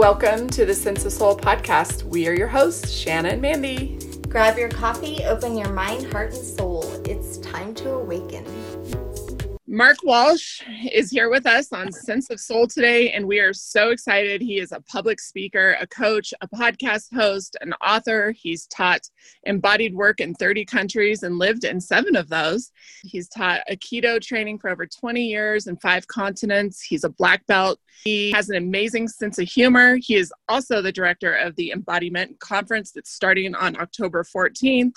Welcome to the Sense of Soul podcast. We are your hosts, Shanna and Mandy. Grab your coffee, open your mind, heart, and soul. It's time to awaken. Mark Walsh is here with us on Sense of Soul today, and we are so excited. He is a public speaker, a coach, a podcast host, an author. He's taught embodied work in 30 countries and lived in seven of those. He's taught Aikido training for over 20 years in five continents. He's a black belt. He has an amazing sense of humor. He is also the director of the Embodiment Conference that's starting on October 14th.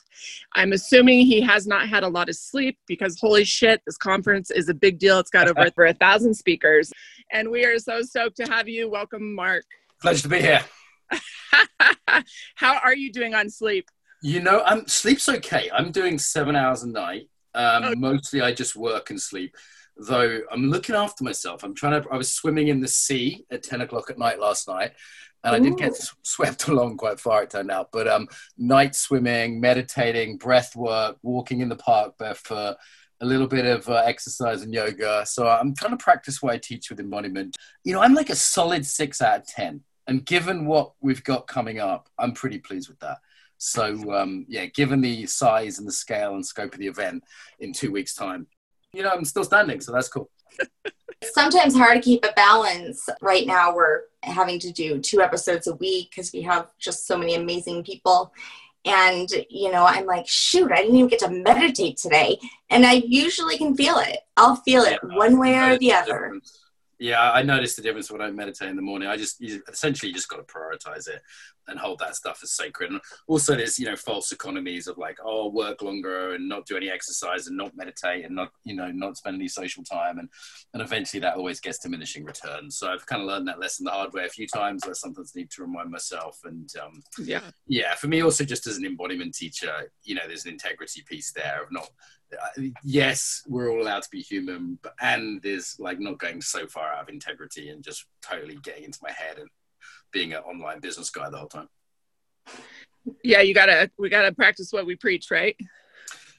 I'm assuming he has not had a lot of sleep because holy shit, this conference is a big deal. It's got over, over a thousand speakers. And we are so stoked to have you. Welcome, Mark. Pleasure to be here. How are you doing on sleep? You know, I'm sleep's okay. I'm doing seven hours a night. Um, oh. Mostly, I just work and sleep. Though I'm looking after myself. I'm trying to. I was swimming in the sea at ten o'clock at night last night, and I did get swept along quite far. It turned out, but um, night swimming, meditating, breath work, walking in the park barefoot, a little bit of uh, exercise and yoga. So I'm trying to practice what I teach with embodiment. You know, I'm like a solid six out of ten, and given what we've got coming up, I'm pretty pleased with that. So um, yeah, given the size and the scale and scope of the event in two weeks' time, you know, I'm still standing, so that's cool. Sometimes hard to keep a balance. Right now, we're having to do two episodes a week because we have just so many amazing people. And, you know, I'm like, shoot, I didn't even get to meditate today. And I usually can feel it. I'll feel it yeah, one way or the other. Difference yeah, I noticed the difference when I meditate in the morning. I just you essentially you just got to prioritize it and hold that stuff as sacred. And also, there's you know false economies of like, oh, work longer and not do any exercise and not meditate and not you know not spend any social time, and and eventually that always gets diminishing returns. So I've kind of learned that lesson the hard way a few times. I sometimes need to remind myself. And um, yeah, yeah, for me also just as an embodiment teacher, you know, there's an integrity piece there of not yes, we're all allowed to be human, but and there's like not going so far out of integrity and just totally getting into my head and being an online business guy the whole time. Yeah, you gotta we gotta practice what we preach, right?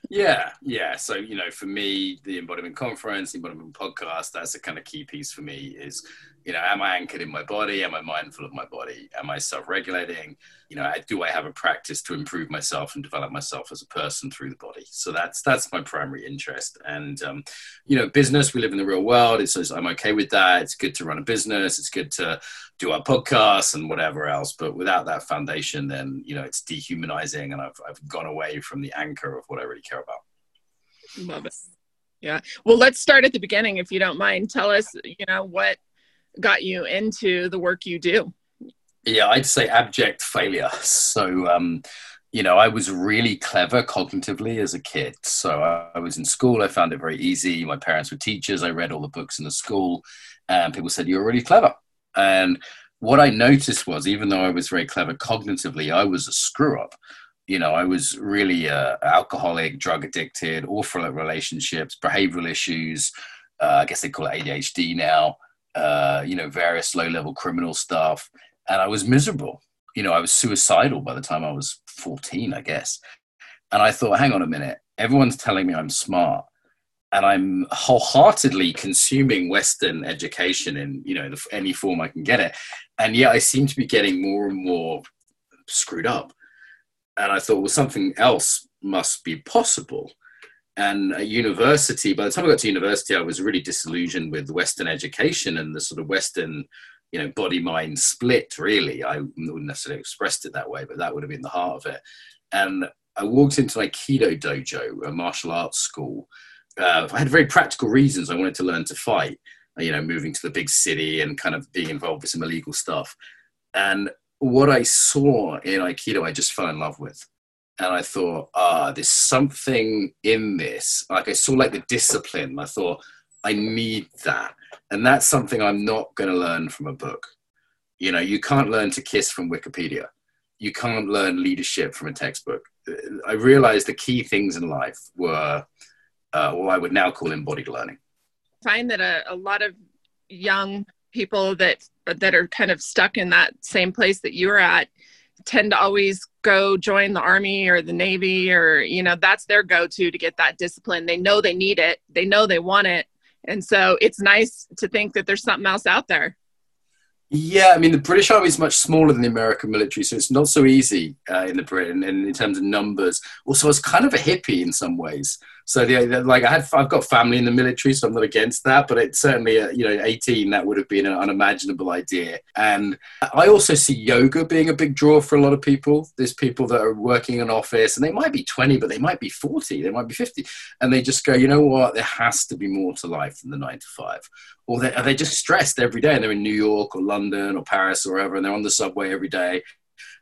Yeah, yeah. So you know, for me, the embodiment conference, the embodiment podcast, that's a kind of key piece for me. Is you know, am I anchored in my body? Am I mindful of my body? Am I self-regulating? You know, do I have a practice to improve myself and develop myself as a person through the body? So that's that's my primary interest. And um, you know, business. We live in the real world. It's I'm okay with that. It's good to run a business. It's good to do our podcasts and whatever else. But without that foundation, then you know, it's dehumanizing, and I've I've gone away from the anchor of what I really care about. Love it. Yeah. Well, let's start at the beginning, if you don't mind. Tell us, you know, what got you into the work you do? Yeah, I'd say abject failure. So, um, you know, I was really clever cognitively as a kid. So I, was in school. I found it very easy. My parents were teachers. I read all the books in the school, and people said you're really clever. And what I noticed was, even though I was very clever cognitively, I was a screw up. You know, I was really uh, alcoholic, drug addicted, awful at relationships, behavioral issues. Uh, I guess they call it ADHD now uh, you know, various low level criminal stuff. And I was miserable. You know, I was suicidal by the time I was 14, I guess. And I thought, hang on a minute, everyone's telling me I'm smart. And I'm wholeheartedly consuming Western education in, you know, any form I can get it. And yet I seem to be getting more and more screwed up. And I thought, well, something else must be possible and at university. By the time i got to university i was really disillusioned with western education and the sort of western you know body mind split really. I wouldn't necessarily have expressed it that way but that would have been the heart of it. And i walked into Aikido dojo a martial arts school. Uh, i had very practical reasons i wanted to learn to fight you know moving to the big city and kind of being involved with some illegal stuff. And what i saw in aikido i just fell in love with and I thought, ah, there's something in this. Like I saw like the discipline. I thought, I need that. And that's something I'm not going to learn from a book. You know, you can't learn to kiss from Wikipedia. You can't learn leadership from a textbook. I realized the key things in life were uh, what I would now call embodied learning. I find that a, a lot of young people that that are kind of stuck in that same place that you were at tend to always go join the army or the navy or you know that's their go-to to get that discipline they know they need it they know they want it and so it's nice to think that there's something else out there Yeah, I mean the British Army is much smaller than the American military, so it's not so easy uh, in the Britain and in terms of numbers. Also, it's kind of a hippie in some ways. So the, like I had, I've got family in the military, so I'm not against that. But it's certainly, uh, you know, 18 that would have been an unimaginable idea. And I also see yoga being a big draw for a lot of people. There's people that are working in office, and they might be 20, but they might be 40, they might be 50, and they just go, you know what? There has to be more to life than the nine to five. Or they, are they just stressed every day, and they're in New York or London or Paris or wherever, and they're on the subway every day,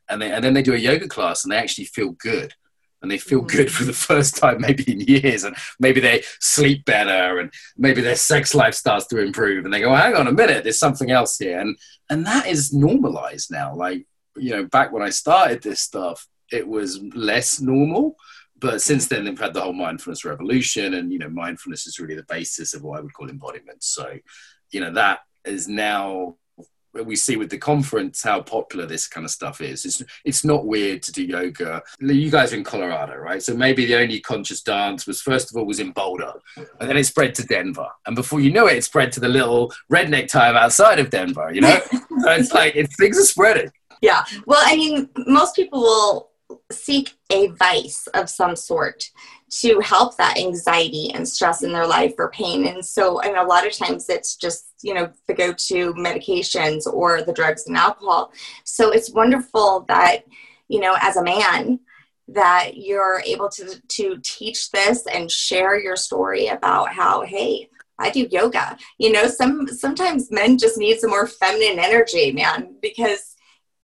and they and then they do a yoga class, and they actually feel good and they feel good mm. for the first time maybe in years and maybe they sleep better and maybe their sex life starts to improve and they go hang on a minute there's something else here and and that is normalized now. Like you know back when i started this stuff it was less normal but since then they've had the whole mindfulness revolution and you know mindfulness is really the basis of what i would call embodiment. So you know that is now we see with the conference how popular this kind of stuff is. It's it's not weird to do yoga. You guys are in Colorado, right? So maybe the only conscious dance was first of all was in Boulder, and then it spread to Denver, and before you know it, it spread to the little redneck time outside of Denver. You know, so it's like it, things are spreading. Yeah. Well, I mean, most people will seek a vice of some sort to help that anxiety and stress in their life or pain. And so, and a lot of times it's just, you know, the go to medications or the drugs and alcohol. So it's wonderful that, you know, as a man, that you're able to to teach this and share your story about how hey I do yoga. You know, some sometimes men just need some more feminine energy, man, because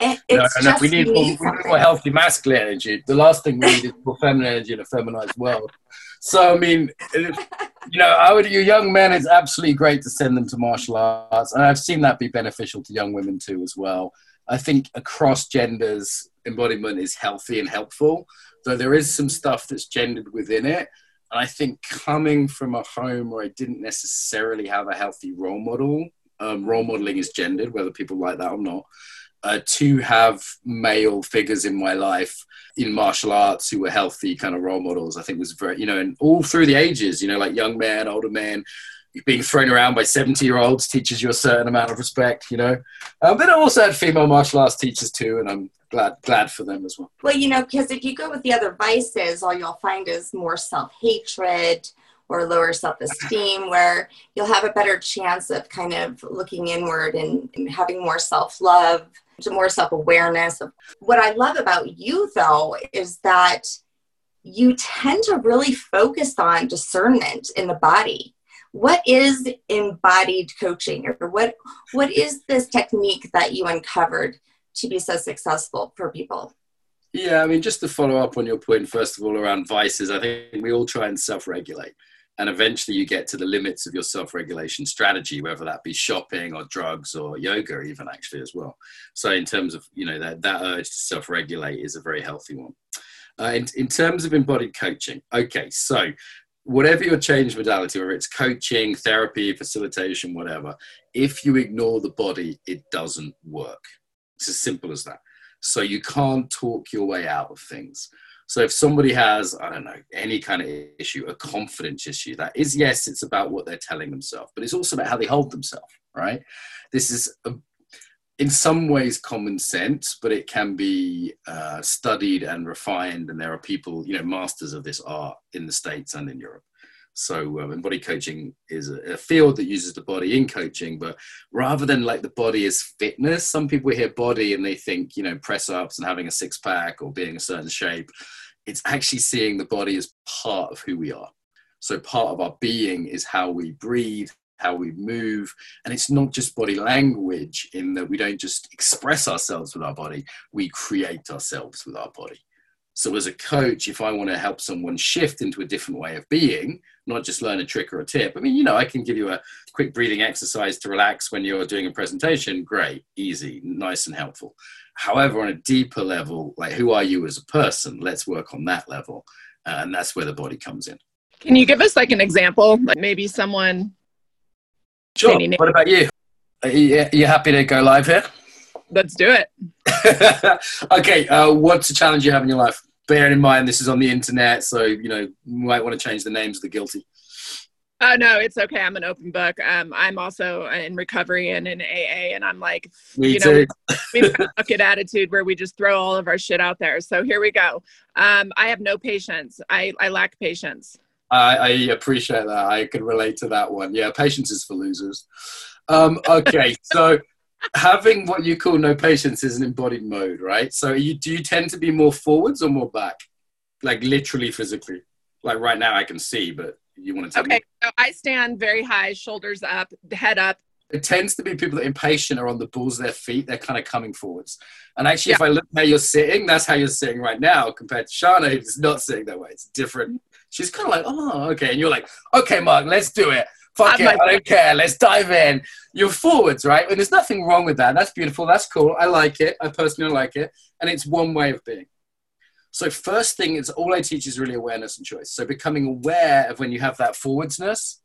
it, no, no, we need, more, we need more healthy masculine energy. The last thing we need is more feminine energy in a feminized world. So, I mean, you know, I would, you young men, it's absolutely great to send them to martial arts. And I've seen that be beneficial to young women too, as well. I think across genders, embodiment is healthy and helpful, though there is some stuff that's gendered within it. And I think coming from a home where I didn't necessarily have a healthy role model, um, role modeling is gendered, whether people like that or not uh, to have male figures in my life in martial arts who were healthy kind of role models i think was very you know and all through the ages you know like young man, older man, being thrown around by 70 year olds teaches you a certain amount of respect you know. Um, but i also had female martial arts teachers too and i'm glad glad for them as well. Well you know because if you go with the other vices all you'll find is more self-hatred or lower self-esteem where you'll have a better chance of kind of looking inward and, and having more self-love. to more self-awareness what i love about you though is that you tend to really focus on discernment in the body. What is embodied coaching or what what is this technique that you uncovered to be so successful for people? Yeah i mean just to follow up on your point first of all around vices i think we all try and self-regulate and eventually you get to the limits of your self-regulation strategy whether that be shopping or drugs or yoga even actually as well. So in terms of you know that, that urge to self-regulate is a very healthy one. Uh, in, in terms of embodied coaching okay so whatever your change modality whether it's coaching therapy facilitation whatever if you ignore the body it doesn't work. It's as simple as that. So you can't talk your way out of things so if somebody has, I don't know, any kind of issue, a confidence issue, that is, yes, it's about what they're telling themselves, but it's also about how they hold themselves, right? This is a, in some ways common sense, but it can be uh, studied and refined. And there are people, you know, masters of this art in the States and in Europe. So, um, body coaching is a, a, field that uses the body in coaching, but rather than like the body is fitness, some people hear body and they think, you know, press ups and having a six pack or being a certain shape. It's actually seeing the body as part of who we are. So, part of our being is how we breathe, how we move. And it's not just body language in that we don't just express ourselves with our body, we create ourselves with our body. So, as a coach, if I want to help someone shift into a different way of being, not just learn a trick or a tip, I mean, you know, I can give you a quick breathing exercise to relax when you're doing a presentation. Great, easy, nice, and helpful. However, on a deeper level, like who are you as a person? Let's work on that level. Uh, and that's where the body comes in. Can you give us like an example? Like maybe someone. Sure. What about you? Are you, are you happy to go live here? Let's do it. okay. Uh, what's a challenge you have in your life? Bearing in mind this is on the internet, so you know you might want to change the names of the guilty. Oh no, it's okay. I'm an open book. Um, I'm also in recovery and in AA, and I'm like, Me you too. know, we've got a bucket attitude where we just throw all of our shit out there. So here we go. Um, I have no patience. I, I lack patience. I, I appreciate that. I can relate to that one. Yeah, patience is for losers. Um, okay, so having what you call no patience is an embodied mode, right? So you, do you tend to be more forwards or more back? Like literally physically? Like right now I can see, but you want to tell Okay, me? so I stand very high, shoulders up, head up. It tends to be people that are impatient are on the balls of their feet. They're kind of coming forwards. And actually, if I look at how you're sitting, that's how you're sitting right now compared to Shanna, who's not sitting that way. It's different. She's kind of like, oh, okay. And you're like, okay, Mark, let's do it. Fuck it. like- I don't care. Let's dive in. You're forwards, right? And there's nothing wrong with that. That's beautiful. That's cool. I like it. I personally like it. And it's one way of being. So first thing is all I teach is really awareness and choice. So becoming aware of when you have that forwardsness,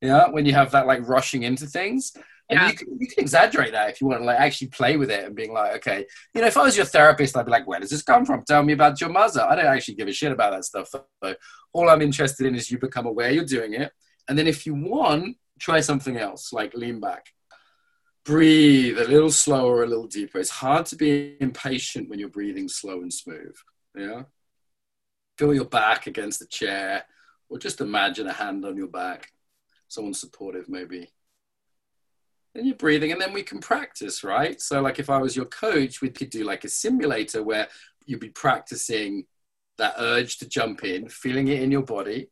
yeah, when you have that like rushing into things. And Yeah. you, can, you can exaggerate that if you want to like actually play with it and being like, okay, you know, if I was your therapist, I'd be like, where does this come from? Tell me about your mother. I don't actually give a shit about that stuff. So all I'm interested in is you become aware you're doing it. And then if you want, try something else, like lean back. Breathe a little slower, a little deeper. It's hard to be impatient when you're breathing slow and smooth. Yeah. Feel your back against the chair, or just imagine a hand on your back, someone supportive maybe. And you're breathing, and then we can practice, right? So, like if I was your coach, we could do like a simulator where you'd be practicing that urge to jump in, feeling it in your body,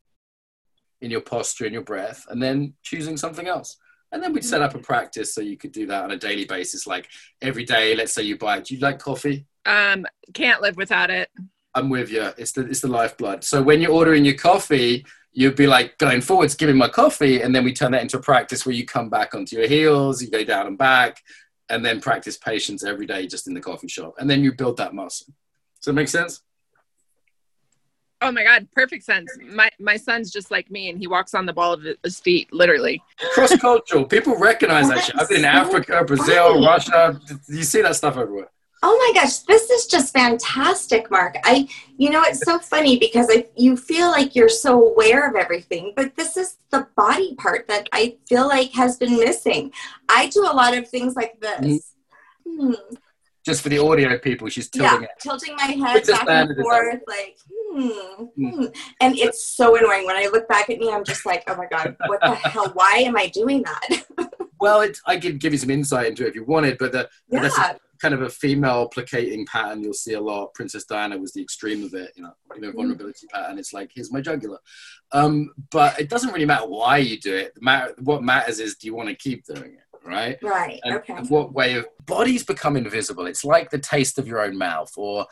in your posture, in your breath, and then choosing something else. And then we'd set up a practice so you could do that on a daily basis, like every day. Let's say you buy. Do you like coffee? Um, can't live without it. I'm with you. It's the it's the lifeblood. So when you're ordering your coffee, you'd be like going forwards, giving my coffee, and then we turn that into a practice where you come back onto your heels, you go down and back, and then practice patience every day just in the coffee shop, and then you build that muscle. Does that make sense? Oh my god, perfect sense. My my son's just like me, and he walks on the ball of his feet, literally. Cross cultural, people recognize that shit. I've been in Africa, Brazil, Right. Russia. You see that stuff everywhere. Oh my gosh, this is just fantastic, Mark. I, you know, it's so funny because I, you feel like you're so aware of everything, but this is the body part that I feel like has been missing. I do a lot of things like this. Hmm. Just for the audio people, she's Yeah, tilting it. tilting my head back and forth, like, hmm, Hmm. hmm. And it's so annoying. When I look back at me, I'm just like, oh my God, what the hell? Why am I doing that? Well, it, I could give you some insight into it if you wanted, but the, but that's kind of a female placating pattern you'll see a lot. Princess Diana was the extreme of it, you know, you know, vulnerability pattern. It's like, here's my jugular. Um, but it doesn't really matter why you do it. Matter, what matters is, do you want to keep doing it, right? Right. And okay. what way of bodies become invisible? It's like the taste of your own mouth, or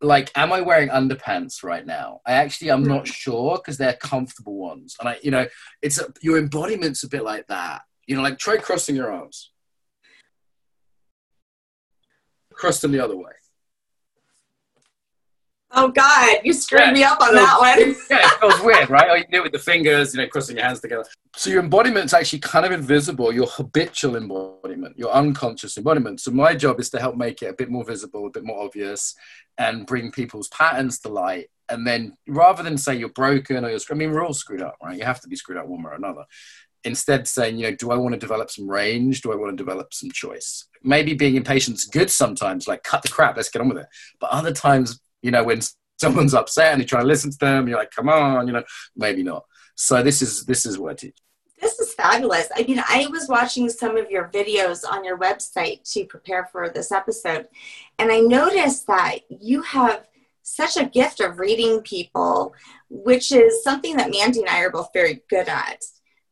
like, am I wearing underpants right now? I actually, I'm not hmm. sure because they're comfortable ones, and I, you know, it's a, your embodiment's a bit like that. You know, like try crossing your arms. Cross them the other way. Oh God, you screwed Yeah. me up on No, that one. yeah, it feels weird, right? Or you do it with the fingers, you know, crossing your hands together. So your embodiment's actually kind of invisible, your habitual embodiment, your unconscious embodiment. So my job is to help make it a bit more visible, a bit more obvious, and bring people's patterns to light. And then rather than say you're broken or you're, screwed I mean, we're all screwed up, right? You have to be screwed up one way or another. Instead, saying, you know, do I want to develop some range? Do I want to develop some choice? Maybe being impatient is good sometimes, like cut the crap, let's get on with it. But other times, you know, when someone's upset and you're trying to listen to them, you're like, come on, you know, maybe not. So this is this is what I teach. This is fabulous. I mean, I was watching some of your videos on your website to prepare for this episode, and I noticed that you have such a gift of reading people, which is something that Mandy and I are both very good at.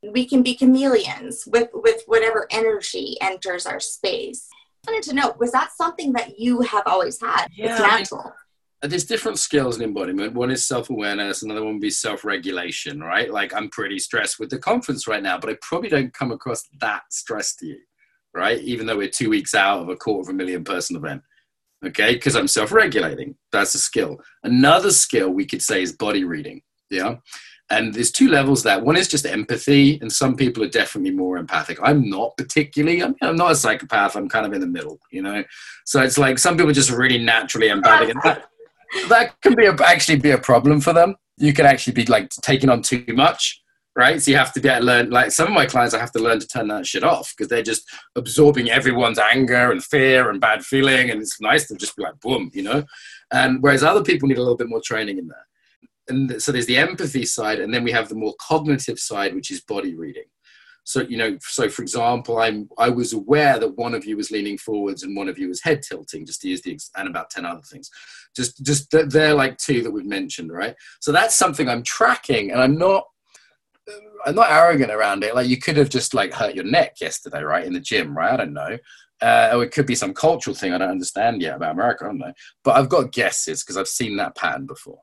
We can be chameleons with, with whatever energy enters our space. I wanted to know, was that something that you have always had? Yeah, it's I mean- natural. There's different skills in embodiment. One is self-awareness, another one would be self-regulation, right? Like I'm pretty stressed with the conference right now, but I probably don't come across that stressed to you, right? Even though we're two weeks out of a quarter of a million person event. Okay, because I'm self-regulating. That's a skill. Another skill we could say is body reading. Yeah. And there's two levels there. One is just empathy, and some people are definitely more empathic. I'm not particularly. I'm, I'm not a psychopath. I'm kind of in the middle, you know. So it's like some people are just really naturally empathic, and that that can be a, actually be a problem for them. You can actually be like taking on too much, right? So you have to get learn. Like some of my clients, I have to learn to turn that shit off because they're just absorbing everyone's anger and fear and bad feeling, and it's nice to just be like, boom, you know. And whereas other people need a little bit more training in that. And so there's the empathy side, and then we have the more cognitive side, which is body reading. So you know, so for example, I'm I was aware that one of you was leaning forwards and one of you was head tilting, just to use the and about ten other things. Just just they're like two that we've mentioned, right? So that's something I'm tracking, and I'm not I'm not arrogant around it. Like you could have just like hurt your neck yesterday, right, in the gym, right? I don't know. Uh, or it could be some cultural thing I don't understand yet about America, I don't know. But I've got guesses because I've seen that pattern before.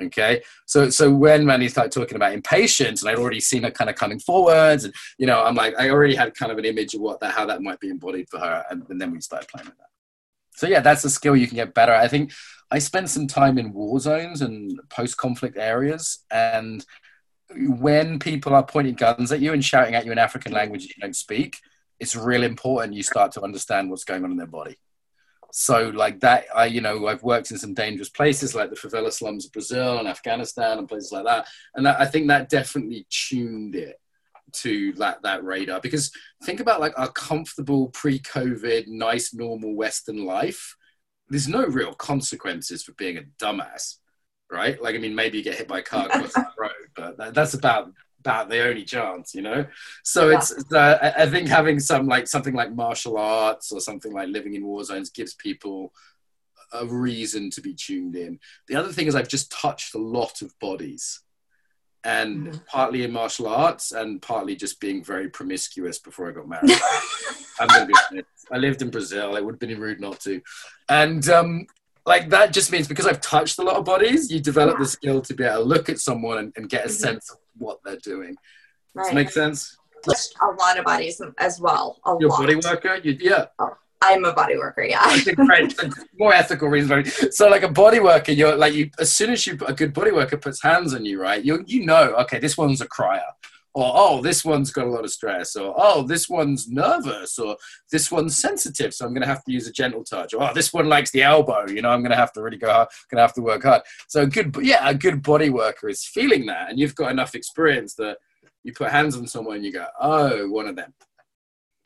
Okay, so so when Mandy started talking about impatience, and I'd already seen her kind of coming forwards, and you know, I'm like, I already had kind of an image of what that how that might be embodied for her, and, and then we started playing with that. So yeah, that's a skill you can get better. I think I spent some time in war zones and post-conflict areas, and when people are pointing guns at you and shouting at you in African language you don't speak, it's really important you start to understand what's going on in their body. So, like that, I, you know, I've worked in some dangerous places like the favela slums of Brazil and Afghanistan and places like that. And that, I think that definitely tuned it to that, that radar. Because think about like our comfortable pre COVID, nice, normal Western life. There's no real consequences for being a dumbass right? Like, I mean, maybe you get hit by a car across the road, but that, that's about about the only chance, you know. So yeah. it's uh, I think having some like something like martial arts or something like living in war zones gives people a reason to be tuned in. The other thing is I've just touched a lot of bodies. And mm-hmm. partly in martial arts and partly just being very promiscuous before I got married. I'm gonna be honest. I lived in Brazil. It would have been rude not to. And um, like that just means because I've touched a lot of bodies, you develop the skill to be able to look at someone and, and get a mm-hmm. sense of what they're doing. Right. Does that make sense? Just A lot of bodies as well. A You're lot. a body worker? You, yeah. Oh, I'm a body worker, yeah. great. More ethical reasons. So, like a body worker, you're like you. As soon as you a good body worker puts hands on you, right? You you know, okay, this one's a crier or oh this one's got a lot of stress or oh this one's nervous or this one's sensitive so i'm going to have to use a gentle touch or oh this one likes the elbow you know i'm going to have to really go hard, going to have to work hard. So good yeah a good body worker is feeling that and you've got enough experience that you put hands on someone and you go oh one of them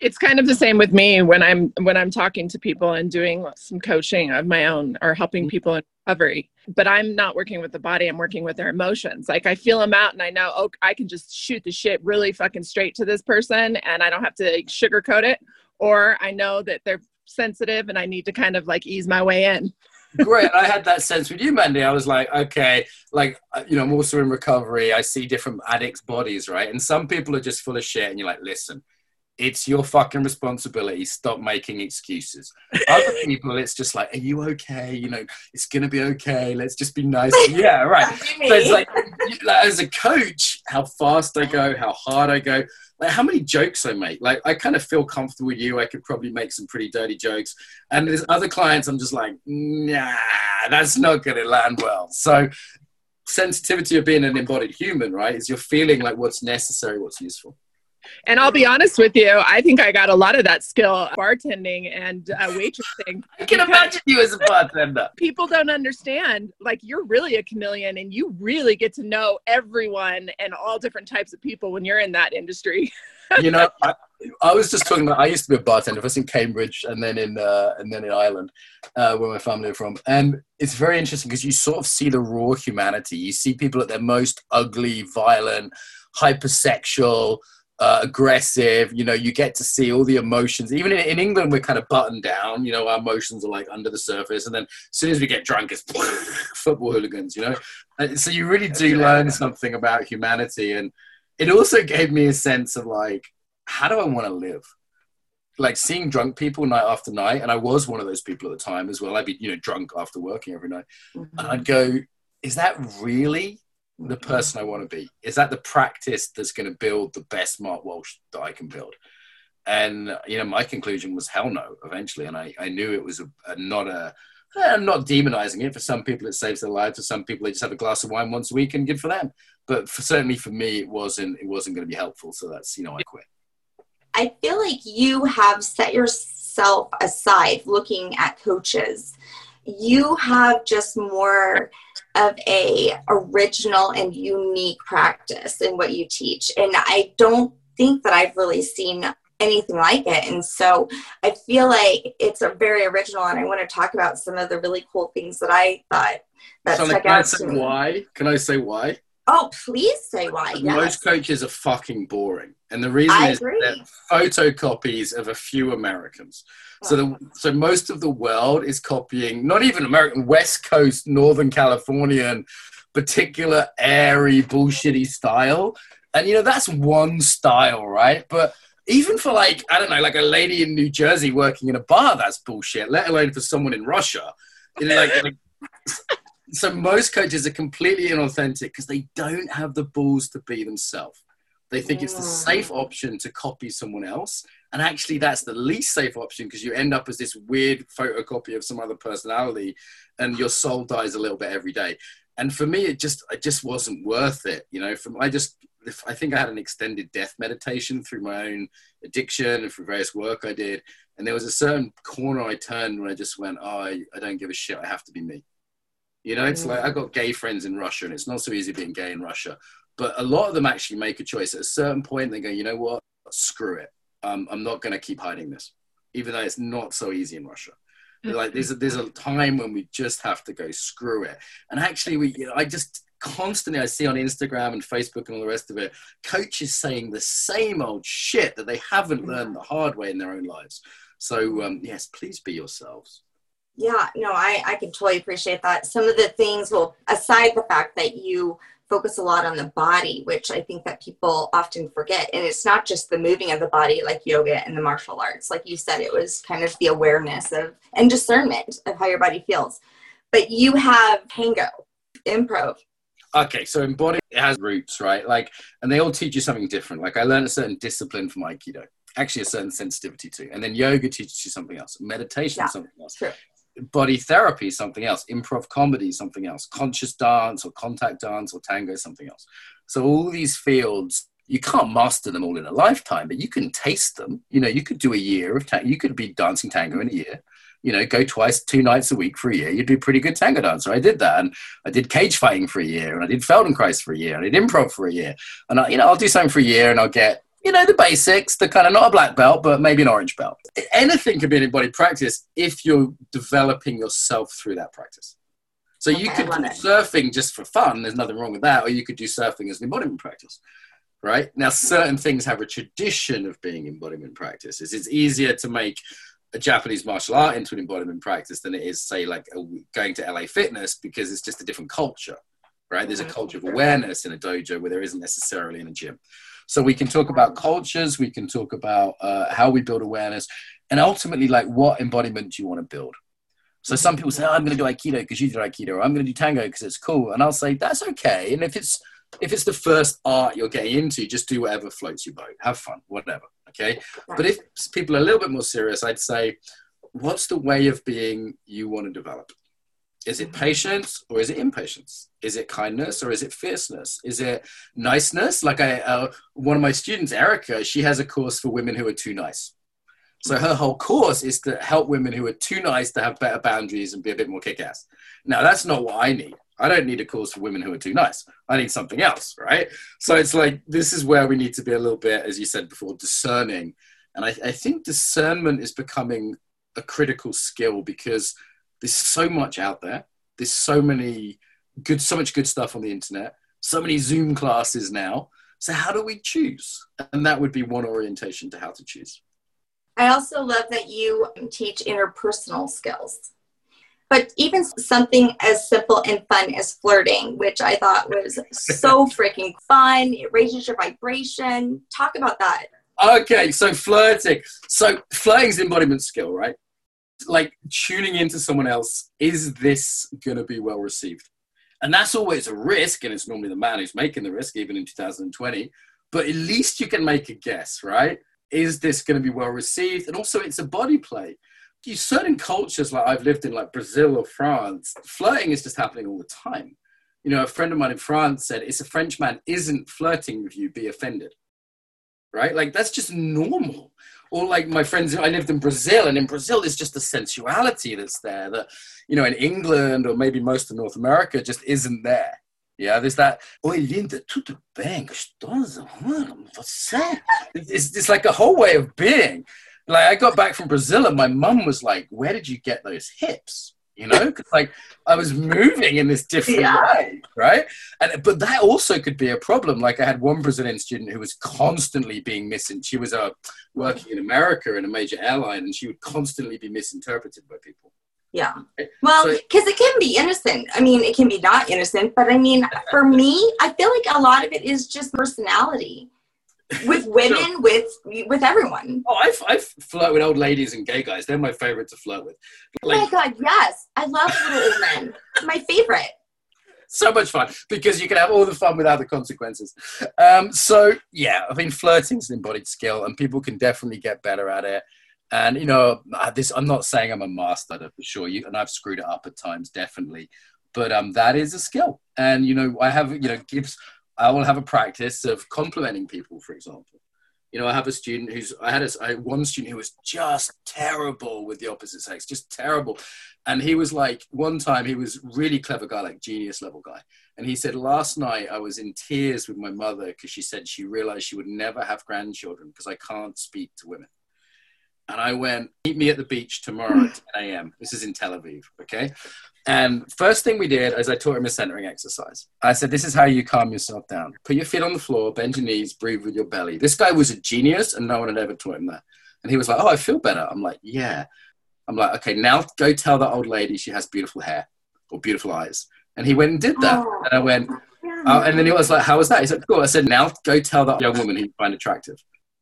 it's kind of the same with me when i'm when i'm talking to people and doing some coaching of my own or helping mm-hmm. people in recovery. But i'm not working with the body i'm working with their emotions. Like i feel them out and i know oh i can just shoot the shit really fucking straight to this person and i don't have to sugarcoat it. Or i know that they're sensitive and i need to kind of like ease my way in. Great i had that sense with you mandy. I was like okay like uh, you know i'm also in recovery. I see different addicts bodies right? And some people are just full of shit and you're like listen it's your fucking responsibility. Stop making excuses. Other people, it's just like, are you okay? You know, it's gonna be okay. Let's just be nice. yeah, right. so it's like, as a coach, how fast I go, how hard I go, like how many jokes I make. Like I kind of feel comfortable with you. I could probably make some pretty dirty jokes. And there's other clients, I'm just like, nah, that's not gonna land well. So sensitivity of being an embodied human, right? Is you're feeling like what's necessary, what's useful. And I'll be honest with you, I think I got a lot of that skill bartending and uh, waitressing. I can imagine you as a bartender. People don't understand, like, you're really a chameleon and you really get to know everyone and all different types of people when you're in that industry. you know, I, I, was just talking about, I used to be a bartender, first in Cambridge and then in, uh, and then in Ireland, uh, where my family are from. And it's very interesting because you sort of see the raw humanity. You see people at their most ugly, violent, hypersexual, uh, aggressive. You know, you get to see all the emotions. Even in, in, England, we're kind of buttoned down. You know, our emotions are like under the surface, and then as soon as we get drunk, it's football hooligans. You know, and so you really do learn something about humanity, and it also gave me a sense of like, how do I want to live? Like seeing drunk people night after night, and I was one of those people at the time as well. I'd be, you know, drunk after working every night, mm-hmm. and I'd go, "Is that really the person I want to be? Is that the practice that's going to build the best Mark Walsh that I can build? And you know, my conclusion was hell no. Eventually, and I, I knew it was a, a not a. Eh, I'm not demonizing it. For some people, it saves their lives. For some people, they just have a glass of wine once a week and good for them. But for, certainly for me, it wasn't. It wasn't going to be helpful. So that's you know, I quit. I feel like you have set yourself aside looking at coaches. You have just more of a original and unique practice in what you teach. And I don't think that I've really seen anything like it. And so I feel like it's a very original and I want to talk about some of the really cool things that I thought that so stuck can I out say why? Can I say why? Oh, please say why. Yes. Most coaches are fucking boring, and the reason I is agree. they're photocopies of a few Americans. So the so most of the world is copying not even American West Coast, Northern Californian, particular airy bullshitty style, and you know that's one style, right? But even for like I don't know, like a lady in New Jersey working in a bar, that's bullshit. Let alone for someone in Russia. You know, like, like so most coaches are completely inauthentic because they don't have the balls to be themselves. They think it's the mm. safe option to copy someone else. And actually, that's the least safe option because you end up as this weird photocopy of some other personality and your soul dies a little bit every day. And for me, it just, it just wasn't worth it. You know, from, I just, I think I had an extended death meditation through my own addiction and through various work I did. And there was a certain corner I turned when I just went, oh, I, I don't give a shit. I have to be me. You know, it's like I got gay friends in Russia, and it's not so easy being gay in Russia. But a lot of them actually make a choice at a certain point. They go, you know what? Screw it. Um, I'm not going to keep hiding this, even though it's not so easy in Russia. Like there's a, there's a time when we just have to go screw it. And actually, we you know, I just constantly I see on Instagram and Facebook and all the rest of it, coaches saying the same old shit that they haven't learned the hard way in their own lives. So um, yes, please be yourselves. Yeah, no, I, I can totally appreciate that. Some of the things, well, aside the fact that you focus a lot on the body, which I think that people often forget. And it's not just the moving of the body like yoga and the martial arts. Like you said, it was kind of the awareness of and discernment of how your body feels. But you have tango, improv. Okay, so embodiment has roots, right? Like, and they all teach you something different. Like, I learned a certain discipline from Aikido, actually a certain sensitivity to, and then yoga teaches you something else, meditation Yeah, something else, True. Body therapy something else, improv comedy something else, conscious dance or contact dance or tango something else. So all these fields, you can't master them all in a lifetime, but you can taste them. You know, you could do a year of tango. You could be dancing tango in a year. You know, go twice, two nights a week for a year. You'd be a pretty good tango dancer. I did that, and I did cage fighting for a year, and I did Feldenkrais for a year, and I did improv for a year. And I, you know, I'll do something for a year, and I'll get you know the basics, the kind of not a black belt, but maybe an orange belt. Anything can be an embodied practice if you're developing yourself through that practice. So you could do it. surfing just for fun. There's nothing wrong with that. Or you could do surfing as an embodiment practice, right? Now, certain things have a tradition of being embodiment practices. It's easier to make a Japanese martial art into an embodiment practice than it is, say, like a, going to LA Fitness because it's just a different culture, right? There's a Mhm. culture of awareness in a dojo where there isn't necessarily in a gym. So we can talk about cultures, we can talk about uh, how we build awareness, and ultimately, like, what embodiment do you want to build? So some people say, oh, "I'm going to do Aikido because you did Aikido," or "I'm going to do Tango because it's cool," and I'll say, "That's okay." And if it's if it's the first art you're getting into, just do whatever floats your boat. Have fun, whatever. Okay. But if people are a little bit more serious, I'd say, what's the way of being you want to develop? Is it patience or is it impatience? Is it kindness or is it fierceness? Is it niceness? Like I, uh, one of my students, Erica, she has a course for women who are too nice. So her whole course is to help women who are too nice to have better boundaries and be a bit more kick-ass. Now that's not what I need. I don't need a course for women who are too nice. I need something else, right? So it's like this is where we need to be a little bit, as you said before, discerning. And I, I think discernment is becoming a critical skill because there's so much out there. There's so many good, so much good stuff on the internet. So many Zoom classes now. So how do we choose? And that would be one orientation to how to choose. I also love that you teach interpersonal skills. But even something as simple and fun as flirting, which I thought was so freaking fun, it raises your vibration. Talk about that. Okay, so flirting. So flirting's embodiment skill, right? Like tuning into someone else, is this going to be well received? And that's always a risk, and it's normally the man who's making the risk, even in 2020. But at least you can make a guess, right? Is this going to be well received? And also, it's a body play. You certain cultures, like I've lived in, like Brazil or France, flirting is just happening all the time. You know, a friend of mine in France said, "If a French man isn't flirting with you, be offended." right? Like that's just normal. Or like my friends, I lived in Brazil, and in Brazil, there's just a sensuality that's there that, you know, in England or maybe most of North America just isn't there. Yeah, there's that. Oi, linda, tudo bem. It's, it's like a whole way of being. Like I got back from Brazil, and my mum was like, "Where did you get those hips?" You know, because like I was moving in this different yeah. way, right? And but that also could be a problem. Like I had one Brazilian student who was constantly being missing. She was uh, working in America in a major airline, and she would constantly be misinterpreted by people. Yeah. Well, because so, it can be innocent. I mean, it can be not innocent, but I mean, for me, I feel like a lot of it is just personality with women, sure. with with everyone. Oh, I, I flirt with old ladies and gay guys. They're my favorite to flirt with. Like, oh my god, yes, I love little old men. My favorite. So much fun because you can have all the fun without the consequences. Um, so yeah, I mean, flirting is an embodied skill, and people can definitely get better at it. And you know, this I'm not saying I'm a master for sure, you, and I've screwed it up at times, definitely. But um, that is a skill, and you know, I have you know gives I will have a practice of complimenting people, for example. You know, I have a student who's, I had a, I, one student who was just terrible with the opposite sex, just terrible. And he was like, one time he was really clever guy, like genius level guy. And he said, last night I was in tears with my mother because she said she realized she would never have grandchildren because I can't speak to women. And I went, meet me at the beach tomorrow at 10 a.m. This is in Tel Aviv, okay? And first thing we did is I taught him a centering exercise. I said, This is how you calm yourself down. Put your feet on the floor, bend your knees, breathe with your belly. This guy was a genius and no one had ever taught him that. And he was like, Oh, I feel better. I'm like, Yeah. I'm like, Okay, now go tell that old lady she has beautiful hair or beautiful eyes. And he went and did that. Oh. And I went, oh, And then he was like, How was that? He said, Cool. I said, Now go tell that young woman who you find attractive.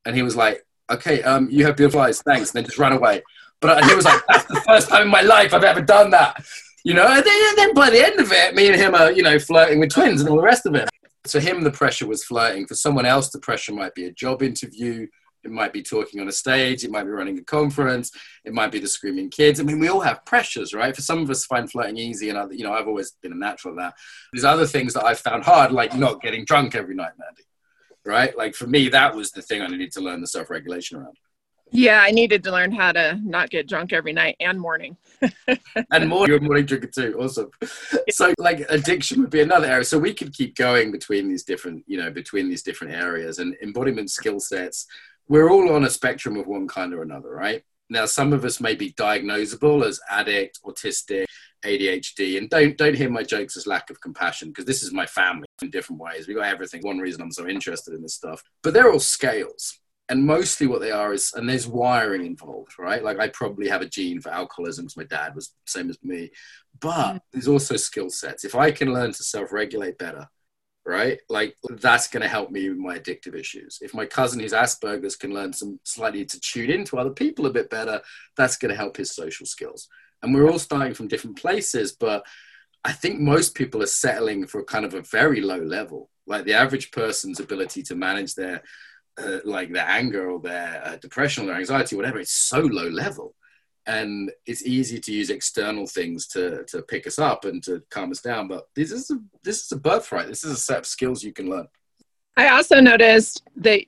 And he was like, Okay, um, you have beautiful eyes. Thanks. And then just ran away. But he was like, That's the first time in my life I've ever done that you know, and then, and then by the end of it, me and him are, you know, flirting with twins and all the rest of it. For him, the pressure was flirting. For someone else, the pressure might be a job interview. It might be talking on a stage. It might be running a conference. It might be the screaming kids. I mean, we all have pressures, right? For some of us, find flirting easy, and I, you know, I've always been a natural at that. There's other things that I've found hard, like not getting drunk every night, Mandy. Right? Like for me, that was the thing I needed to learn the self-regulation around. Yeah, I needed to learn how to not get drunk every night and morning. and more, you're a morning drinker too. Awesome. So, like, addiction would be another area. So we could keep going between these different, you know, between these different areas and embodiment skill sets. We're all on a spectrum of one kind or another, right? Now, some of us may be diagnosable as addict, autistic, ADHD, and don't don't hear my jokes as lack of compassion because this is my family in different ways. We got everything. One reason I'm so interested in this stuff, but they're all scales and mostly what they are is and there's wiring involved right like i probably have a gene for alcoholism because my dad was the same as me but mm. there's also skill sets if i can learn to self-regulate better right? Like that's going to help me with my addictive issues. If my cousin who's asperger's can learn some slightly to tune into other people a bit better that's going to help his social skills. And we're all starting from different places but i think most people are settling for kind of a very low level. Like the average person's ability to manage their uh, like their anger or their uh, depression or their anxiety, whatever, it's so low level. And it's easy to use external things to, to pick us up and to calm us down. But this is a, this is a birthright. This is a set of skills you can learn. I also noticed that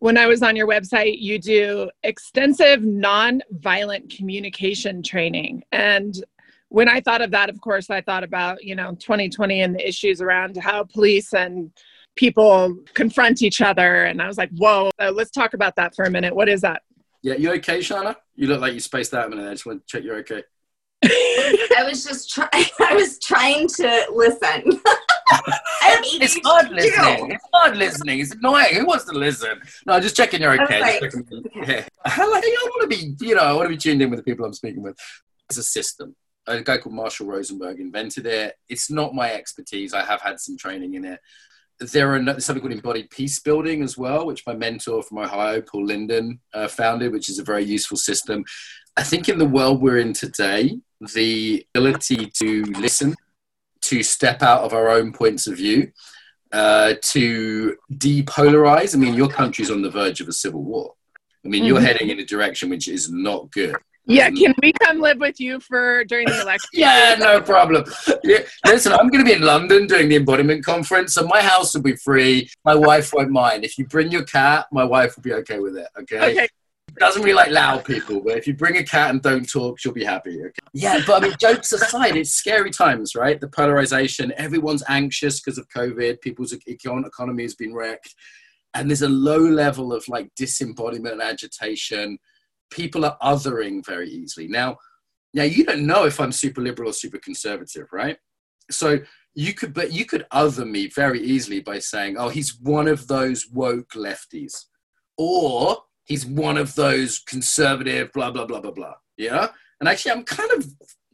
when I was on your website, you do extensive non-violent communication training. And when I thought of that, of course, I thought about, you know, 2020 and the issues around how police and people confront each other. And I was like, whoa, let's talk about that for a minute. What is that? Yeah, you okay, Shanna? You look like you spaced out a minute. I just want to check you're okay. I was just trying. I was trying to listen. it's hard listening. It's hard listening. It's annoying. Who wants to listen? No, just checking you're okay. Like, checking, yeah. I like. I want to be. You know, I want to be tuned in with the people I'm speaking with. It's a system. A guy called Marshall Rosenberg invented it. It's not my expertise. I have had some training in it there are something called embodied peace building as well, which my mentor from Ohio, Paul Linden, uh, founded, which is a very useful system. I think in the world we're in today, the ability to listen, to step out of our own points of view, uh, to depolarize. I mean, your country's on the verge of a civil war. I mean, mm-hmm. you're heading in a direction which is not good. Yeah, can we come live with you for during the election? yeah, no problem. Yeah, listen, I'm going to be in London doing the embodiment conference, so my house will be free. My wife won't mind. If you bring your cat, my wife will be okay with it. Okay. Okay. doesn't really like loud people, but if you bring a cat and don't talk, she'll be happy. Okay? Yeah, but I mean, jokes aside, it's scary times, right? The polarization, everyone's anxious because of COVID, people's economy has been wrecked, and there's a low level of like disembodiment and agitation. People are othering very easily. Now, now you don't know if I'm super liberal or super conservative, right? So you could, but you could other me very easily by saying, "Oh, he's one of those woke lefties," or he's one of those conservative, blah, blah, blah, blah, blah. Yeah. And actually, I'm kind of,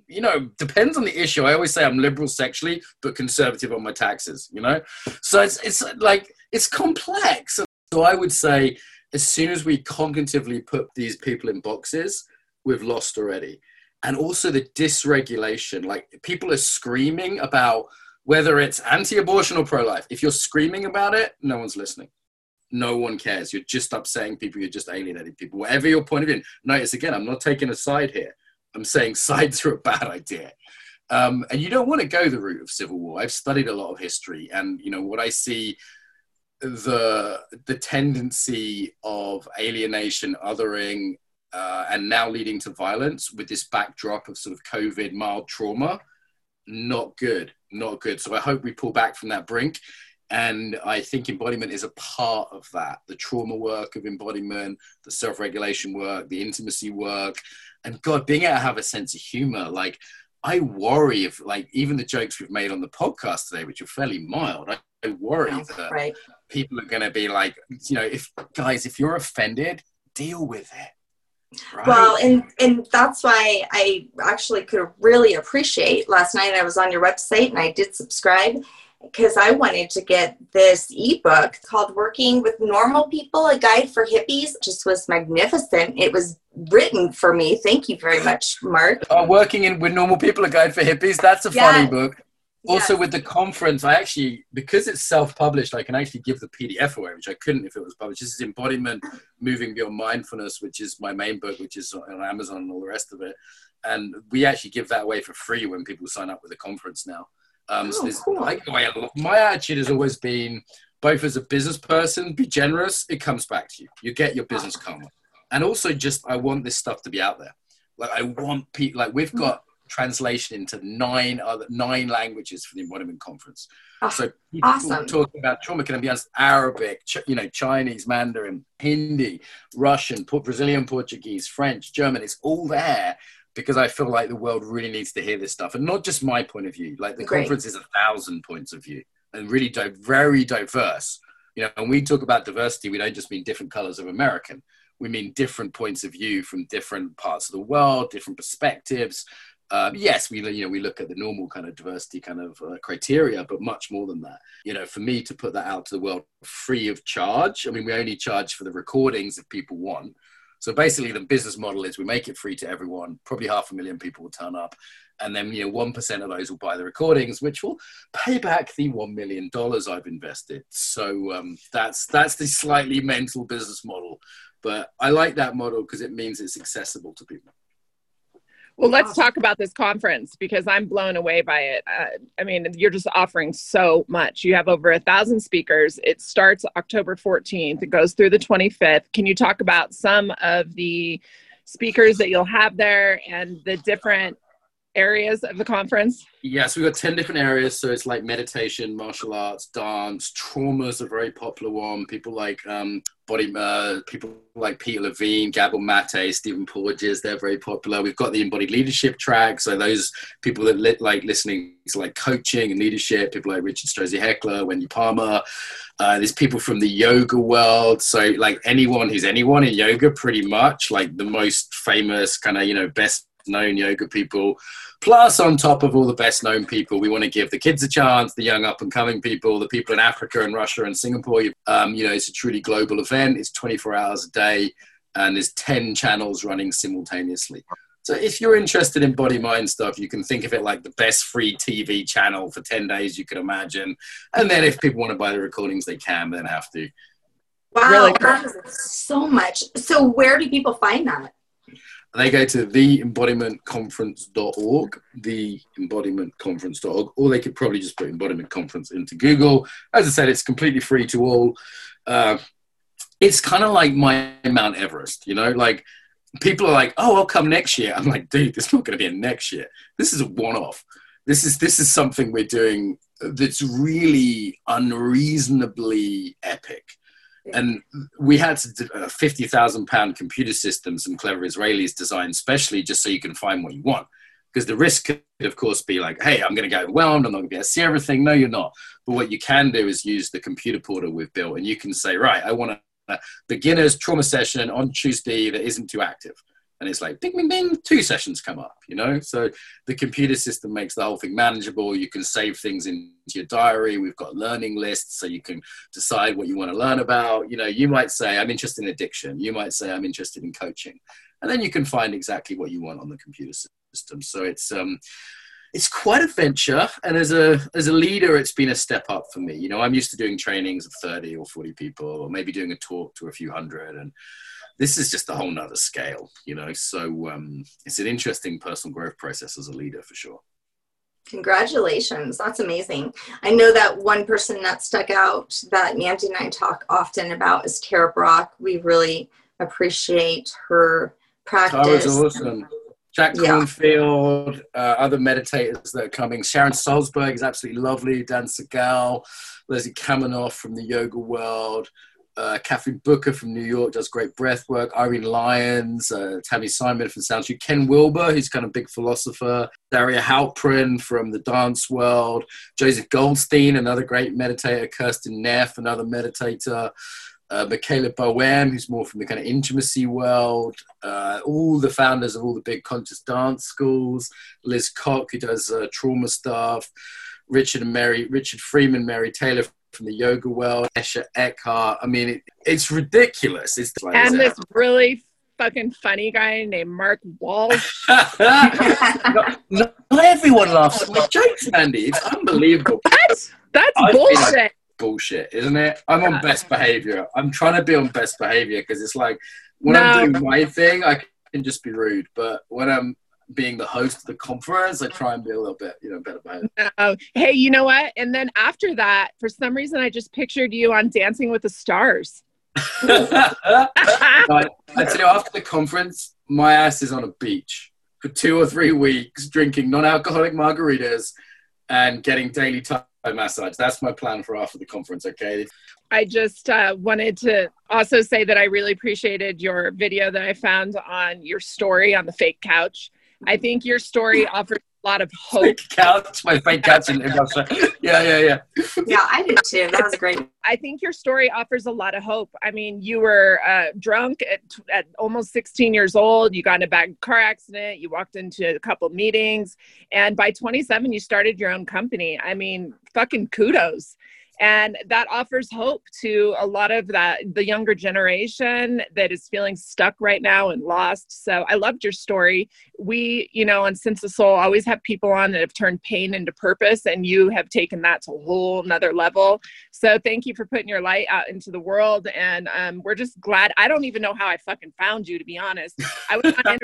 you know, depends on the issue. I always say I'm liberal sexually, but conservative on my taxes, you know? So it's, it's like, it's complex. So I would say, as soon as we cognitively put these people in boxes, we've lost already. And also the dysregulation, like people are screaming about whether it's anti abortion or pro life. If you're screaming about it, no one's listening no one cares. You're just upsetting people. You're just alienating people. Whatever your point of view. Notice again, I'm not taking a side here. I'm saying sides are a bad idea. Um, and you don't want to go the route of civil war. I've studied a lot of history, and you know what I see the the tendency of alienation, othering, uh, and now leading to violence with this backdrop of sort of COVID mild trauma. Not good, not good. So I hope we pull back from that brink and I think embodiment is a part of that the trauma work of embodiment, the self regulation work, the intimacy work. And God, being able to have a sense of humor, like, I worry if, like, even the jokes we've made on the podcast today, which are fairly mild, I, I worry that right. People are going to be like, you know, if guys, if you're offended, deal with it. Right. Well, and and that's why I actually could really appreciate last night. I was on your website and I did subscribe, because I wanted to get this ebook called Working with Normal People, a guide for hippies. Just was magnificent. It was written for me. Thank you very much, Mark. Uh, working in with normal people, a guide for hippies. That's a yeah. funny book. Also, with the conference, I actually, because it's self published, I can actually give the PDF away, which I couldn't if it was published. This is Embodiment Moving Beyond Mindfulness, which is my main book, which is on Amazon and all the rest of it. And we actually give that away for free when people sign up with the conference now. Um, oh, so cool. like my, my attitude has always been, both as a business person, be generous. It comes back to you. You get your business karma, and also just I want this stuff to be out there. Like I want people. Like we've got translation into nine other nine languages for the embodiment conference. Oh, so people awesome. talking about trauma can be Arabic, you know, Chinese, Mandarin, Hindi, Russian, Brazilian, Portuguese, French, German. It's all there because I feel like the world really needs to hear this stuff, and not just my point of view. Like the Great. conference is a thousand points of view and really di- very diverse. You know, when we talk about diversity, we don't just mean different colors of American. We mean different points of view from different parts of the world, different perspectives. Um, yes, we you know we look at the normal kind of diversity kind of uh, criteria, but much more than that. You know, for me to put that out to the world free of charge. I mean, we only charge for the recordings if people want so basically, the business model is we make it free to everyone. Probably half a million people will turn up, and then you know one percent of those will buy the recordings, which will pay back the one million dollars I've invested. So um, that's that's the slightly mental business model, but I like that model because it means it's accessible to people. Well, let's talk about this conference because I'm blown away by it. Uh, I mean, you're just offering so much. You have over a thousand speakers. It starts October 14th, it goes through the 25th. Can you talk about some of the speakers that you'll have there and the different areas of the conference? Yes, we've got 10 different areas. So it's like meditation, martial arts, dance, trauma is a very popular one. People like um, body, uh, people like Peter Levine, Gabor Mate, Stephen Porges, they're very popular. We've got the embodied leadership track. So those people that li- like listening to like coaching and leadership, people like Richard Strozzi Heckler, Wendy Palmer. Uh, there's people from the yoga world. So like anyone who's anyone in yoga, pretty much like the most famous kind of, you know, best known yoga people Plus, on top of all the best known people, we want to give the kids a chance, the young up and coming people, the people in Africa and Russia and Singapore. Um, you know, it's a truly global event. It's 24 hours a day, and there's 10 channels running simultaneously. So if you're interested in body mind stuff, you can think of it like the best free TV channel for 10 days you could imagine. And then if people want to buy the recordings, they can, then have to. Wow, really that is so much. So where do people find that? They go to theembodimentconference.org, theembodimentconference.org, or they could probably just put embodiment conference into Google. As I said, it's completely free to all. Uh, it's kind of like my Mount Everest, you know, like people are like, oh, I'll come next year. I'm like, dude, this is not going to be a next year. This is a one off. This is this is something we're doing that's really unreasonably epic. And we had a uh, fifty thousand pound computer system some clever Israelis designed specially just so you can find what you want. Because the risk could, of course, be like, hey, I'm going to get overwhelmed. I'm not going to be able to see everything. No, you're not. But what you can do is use the computer portal we've built, and you can say, right, I want a beginner's trauma session on Tuesday that isn't too active and it's like bing bing bing two sessions come up you know? So the computer system makes the whole thing manageable. You can save things into your diary. We've got learning lists so you can decide what you want to learn about. You know you might say i'm interested in addiction. You might say i'm interested in coaching. And then you can find exactly what you want on the computer system. So it's um it's quite a venture and as a as a leader it's been a step up for me. You know i'm used to doing trainings of 30 or 40 people or maybe doing a talk to a few hundred and this is just a whole nother scale, you know. So um, it's an interesting personal growth process as a leader for sure. Congratulations. That's amazing. I know that one person that stuck out that Mandy and I talk often about is Tara Brach. We really appreciate her practice. That was awesome. Jack Kornfield, yeah. uh, other meditators that are coming. Sharon Salzberg is absolutely lovely. Dan Siegel, Leslie Kaminoff from the yoga world uh, Catherine Booker from New York does great breath work. Irene Lyons, uh, Tami Simon from Sound Ken Wilber, who's kind of big philosopher. Daria Halprin from the dance world. Joseph Goldstein, another great meditator. Kristin Neff, another meditator. Uh, Michaela Boehm, who's more from the kind of intimacy world. Uh, all the founders of all the big conscious dance schools. Liz Koch, who does uh, trauma stuff. Richard and Mary, Richard Freeman, Mary Taylor from the yoga world, Esha Eckhart. I mean, it, it's ridiculous. It's like, and this really fucking funny guy named Mark Walsh. not, not, everyone laughs at my jokes, Andy. It's unbelievable. That's that's bullshit. Like, bullshit, isn't it? I'm on best behavior. I'm trying to be on best behavior because it's like when no. I'm doing my thing, I can just be rude, but when I'm being the host of the conference, I try and be a little bit, you know, better behind. Oh, hey, you know what? And then after that, for some reason, I just pictured you on Dancing with the Stars. I, I tell you, after the conference, my ass is on a beach for two or three weeks, drinking non-alcoholic margaritas and getting daily Thai massage. That's my plan for after the conference. Okay. I just uh, wanted to also say that I really appreciated your video that I found on your story on the fake couch. I think your story offers a lot of hope. Fake couch, my fake couch in Russia. Yeah, yeah, yeah. Yeah, I did too. That was great. I think your story offers a lot of hope. I mean, you were uh, drunk at, at almost 16 years old. You got in a bad car accident. You walked into a couple meetings, and by 27, you started your own company. I mean, fucking kudos and that offers hope to a lot of that the younger generation that is feeling stuck right now and lost. So i loved your story. We you know on sense of soul always have people on that have turned pain into purpose and you have taken that to a whole another level. So thank you for putting your light out into the world. And um, we're just glad i don't even know how i fucking found you to be honest. I was on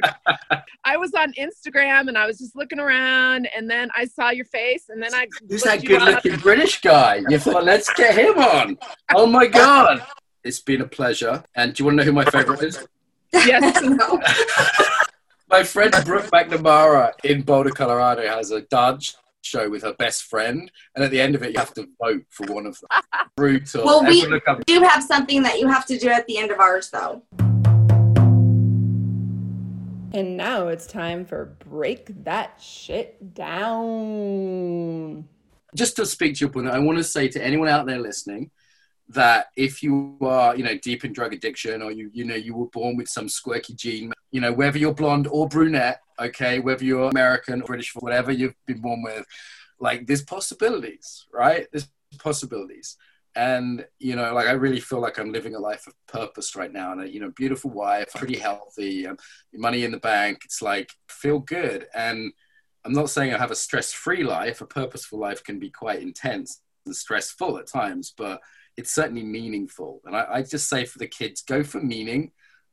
i was on instagram and i was just looking around and then i saw your face and then i who's that good looking british guy you let's get him on oh my god it's been a pleasure and do you want to know who my favorite is yes my friend Brooke McNamara in Boulder, Colorado has a dance show with her best friend, and at the end of it, you have to vote for one of them. Brutal. Well, we do have something that you have to do at the end of ours, though. And now it's time for break that shit down. Just to speak to your point, I want to say to anyone out there listening that if you are, you know, deep in drug addiction or you, you know, you were born with some squirky gene, you know, whether you're blonde or brunette, okay, whether you're American, or British, whatever you've been born with, like there's possibilities, right? There's possibilities. And, you know, like I really feel like I'm living a life of purpose right now. And, you know, beautiful wife, pretty healthy, um, money in the bank. It's like, feel good. And I'm not saying I have a stress free life. A purposeful life can be quite intense and stressful at times, but it's certainly meaningful. And I, I just say for the kids, go for meaning.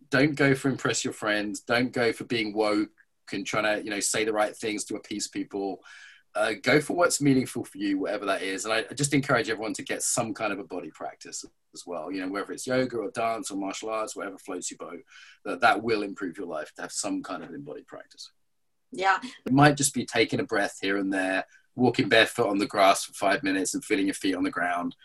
Don't go for impress your friends. Don't go for being woke and trying to, you know, say the right things to appease people. uh, go for what's meaningful for you, whatever that is. And I, I just encourage everyone to get some kind of a body practice as well. You know, whether it's yoga or dance or martial arts, whatever floats your boat, that that will improve your life to have some kind of in-body practice. Yeah. It might just be taking a breath here and there, walking barefoot on the grass for five minutes and feeling your feet on the ground.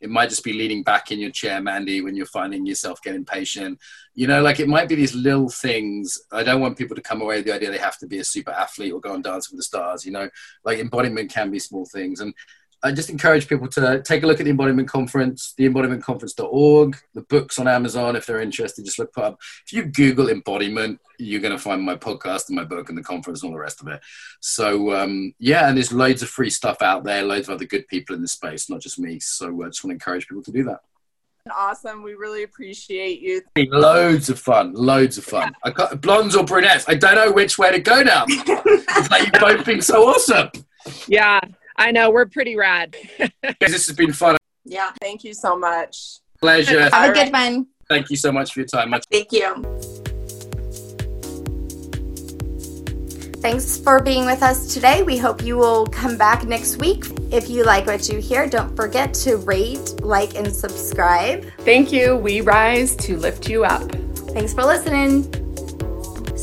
It might just be leaning back in your chair, Mandy, when you're finding yourself getting patient. You know, like it might be these little things. I don't want people to come away with the idea they have to be a super athlete or go and dance with the stars. You know, like embodiment can be small things. And I just encourage people to take a look at the Embodiment Conference, theembodimentconference.org, the books on Amazon if they're interested. Just look up. If you Google embodiment, you're going to find my podcast and my book and the conference and all the rest of it. So, um, yeah, and there's loads of free stuff out there, loads of other good people in the space, not just me. So I just want to encourage people to do that. Awesome. We really appreciate you. Loads of fun. Loads of fun. I got blondes or brunettes. I don't know which way to go now. it's like you've both been so awesome. Yeah, I know. We're pretty rad. this has been fun. Yeah. Thank you so much. Pleasure. Have a good one. Thank you so much for your time. Much- Thank you. Thanks for being with us today. We hope you will come back next week. If you like what you hear, don't forget to rate, like, and subscribe. Thank you. We rise to lift you up. Thanks for listening.